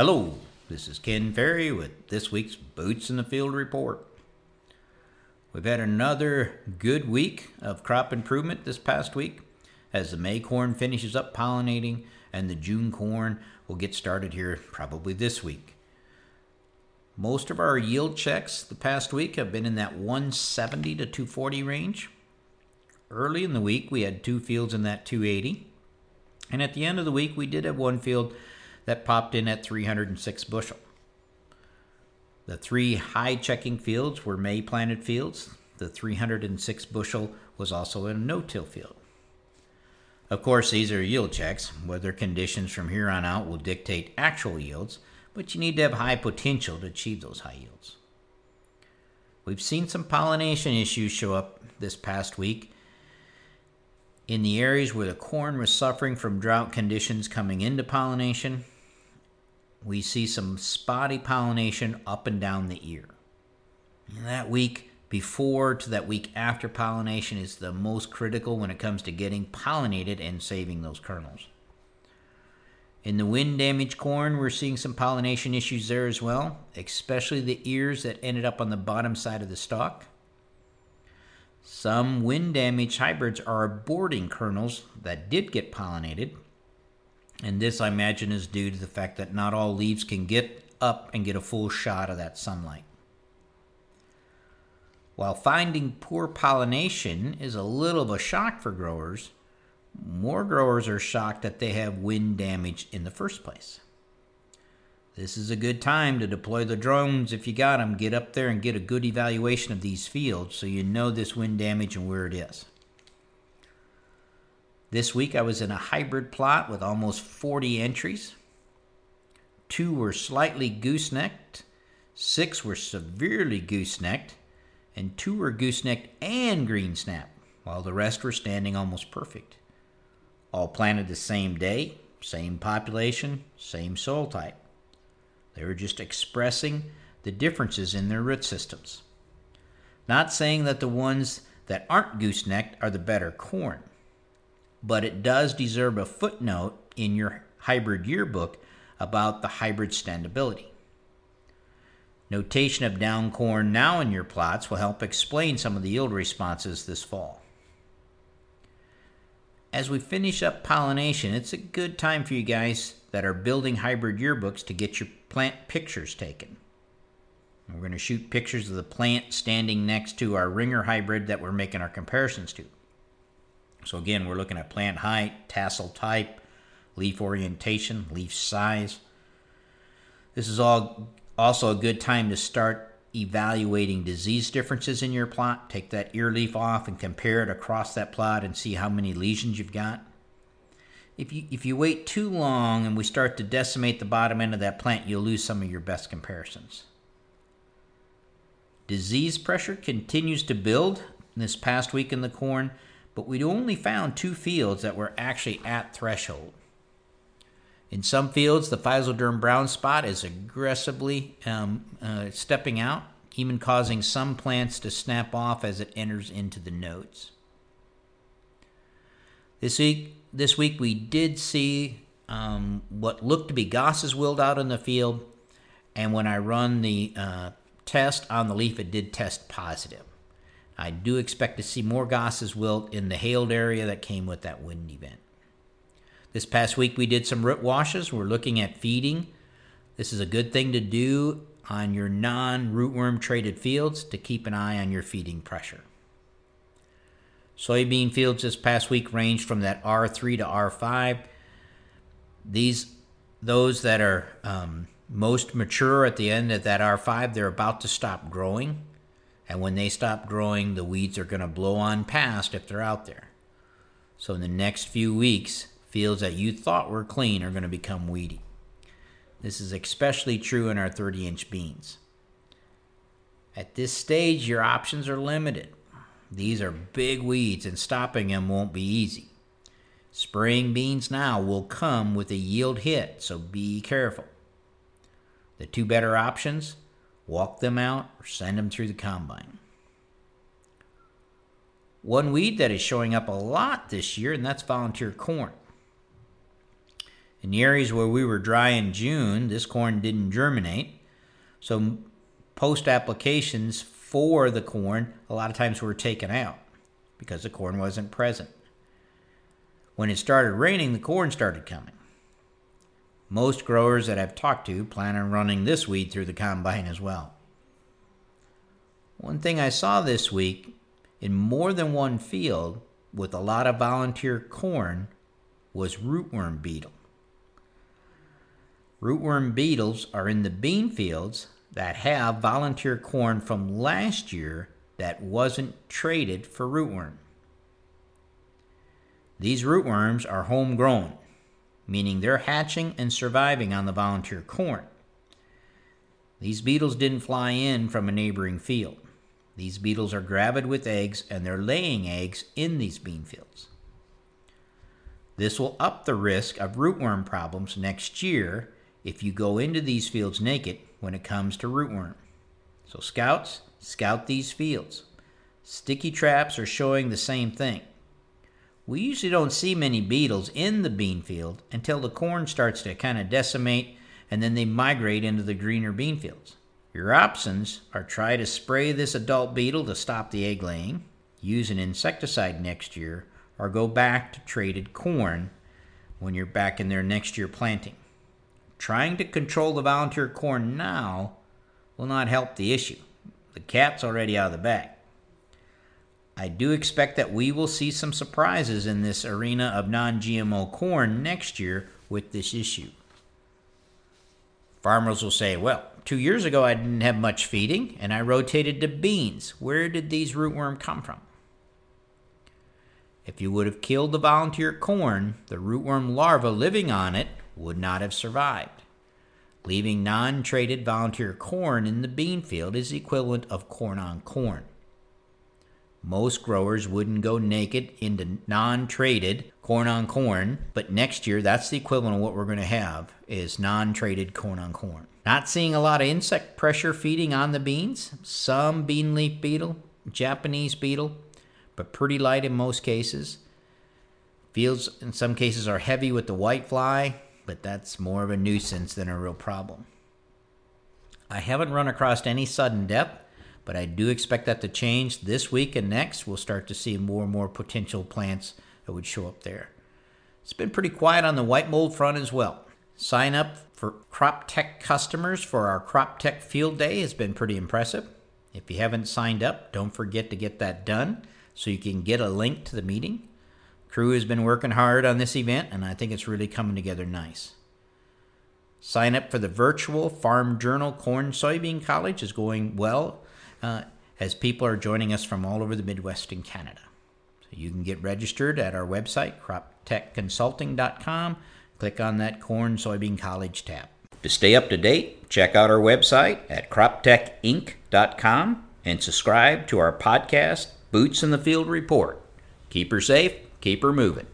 Hello, this is Ken Ferrie with this week's Boots in the Field report. We've had another good week of crop improvement this past week as the May corn finishes up pollinating and the June corn will get started here probably this week. Most of our yield checks the past week have been in that 170 to 240 range. Early in the week, we had two fields in that 280. And at the end of the week, we did have one field that popped in at 306 bushel. The three high checking fields were May planted fields. The 306 bushel was also a no till field. Of course, these are yield checks. Weather conditions from here on out will dictate actual yields, but you need to have high potential to achieve those high yields. We've seen some pollination issues show up this past week in the areas where the corn was suffering from drought conditions coming into pollination we see some spotty pollination up and down the ear. And that week before to that week after pollination is the most critical when it comes to getting pollinated and saving those kernels. In the wind damaged corn, we're seeing some pollination issues there as well, especially the ears that ended up on the bottom side of the stalk. Some wind damaged hybrids are aborting kernels that did get pollinated, and this, I imagine, is due to the fact that not all leaves can get up and get a full shot of that sunlight. While finding poor pollination is a little of a shock for growers, more growers are shocked that they have wind damage in the first place. This is a good time to deploy the drones if you got them. Get up there and get a good evaluation of these fields so you know this wind damage and where it is. This week I was in a hybrid plot with almost 40 entries. Two were slightly goosenecked, six were severely goosenecked, and two were goosenecked and green snap, while the rest were standing almost perfect. All planted the same day, same population, same soil type. They were just expressing the differences in their root systems. Not saying that the ones that aren't goosenecked are the better corn but it does deserve a footnote in your hybrid yearbook about the hybrid standability. Notation of down corn now in your plots will help explain some of the yield responses this fall. As we finish up pollination, it's a good time for you guys that are building hybrid yearbooks to get your plant pictures taken. We're going to shoot pictures of the plant standing next to our ringer hybrid that we're making our comparisons to. So again, we're looking at plant height, tassel type, leaf orientation, leaf size. This is all also a good time to start evaluating disease differences in your plot. Take that ear leaf off and compare it across that plot and see how many lesions you've got. If you, if you wait too long and we start to decimate the bottom end of that plant, you'll lose some of your best comparisons. Disease pressure continues to build this past week in the corn but we only found two fields that were actually at threshold. In some fields, the Physoderm brown spot is aggressively um, uh, stepping out, even causing some plants to snap off as it enters into the nodes. This week, this week we did see um, what looked to be Goss's wilt out in the field, and when I run the uh, test on the leaf, it did test positive. I do expect to see more Goss's wilt in the hailed area that came with that wind event. This past week we did some root washes. We're looking at feeding. This is a good thing to do on your non rootworm traited fields to keep an eye on your feeding pressure. Soybean fields this past week ranged from that R3 to R5. These, those that are um, most mature at the end of that R5, they're about to stop growing. And when they stop growing, the weeds are going to blow on past if they're out there. So in the next few weeks, fields that you thought were clean are going to become weedy. This is especially true in our 30 inch beans. At this stage, your options are limited. These are big weeds, and stopping them won't be easy. Spraying beans now will come with a yield hit, so be careful. The two better options walk them out, or send them through the combine. One weed that is showing up a lot this year, and that's volunteer corn. In the areas where we were dry in June, this corn didn't germinate. So post applications for the corn a lot of times were taken out because the corn wasn't present. When it started raining, the corn started coming. Most growers that I've talked to plan on running this weed through the combine as well. One thing I saw this week in more than one field with a lot of volunteer corn was rootworm beetle. Rootworm beetles are in the bean fields that have volunteer corn from last year that wasn't traited for rootworm. These rootworms are homegrown, meaning they're hatching and surviving on the volunteer corn. These beetles didn't fly in from a neighboring field. These beetles are gravid with eggs and they're laying eggs in these bean fields. This will up the risk of rootworm problems next year if you go into these fields naked when it comes to rootworm. So, scouts, scout these fields. Sticky traps are showing the same thing. We usually don't see many beetles in the bean field until the corn starts to kind of decimate and then they migrate into the greener bean fields. Your options are try to spray this adult beetle to stop the egg laying, use an insecticide next year, or go back to traited corn when you're back in there next year planting. Trying to control the volunteer corn now will not help the issue. The cat's already out of the bag. I do expect that we will see some surprises in this arena of non GMO corn next year with this issue. Farmers will say, well, two years ago I didn't have much feeding and I rotated to beans. Where did these rootworm come from? If you would have killed the volunteer corn, the rootworm larva living on it would not have survived. Leaving non traited volunteer corn in the bean field is the equivalent of corn on corn. Most growers wouldn't go naked into non traited corn on corn, but next year that's the equivalent of what we're going to have is non traited corn on corn. Not seeing a lot of insect pressure feeding on the beans, some bean leaf beetle, Japanese beetle, but pretty light in most cases. Fields in some cases are heavy with the white fly, but that's more of a nuisance than a real problem. I haven't run across any sudden death, but I do expect that to change this week and next. We'll start to see more and more potential plants that would show up there. It's been pretty quiet on the white mold front as well. Sign up for Crop Tech customers for our Crop Tech Field Day has been pretty impressive. If you haven't signed up, don't forget to get that done so you can get a link to the meeting. Crew has been working hard on this event, and I think it's really coming together nice. Sign up for the virtual Farm Journal Corn Soybean College is going well uh, as people are joining us from all over the Midwest and Canada. So you can get registered at our website, croptechconsulting.com. Click on that Corn Soybean College tab. To stay up to date, check out our website at croptechinc.com and subscribe to our podcast, Boots in the Field Report. Keep her safe, keep her moving.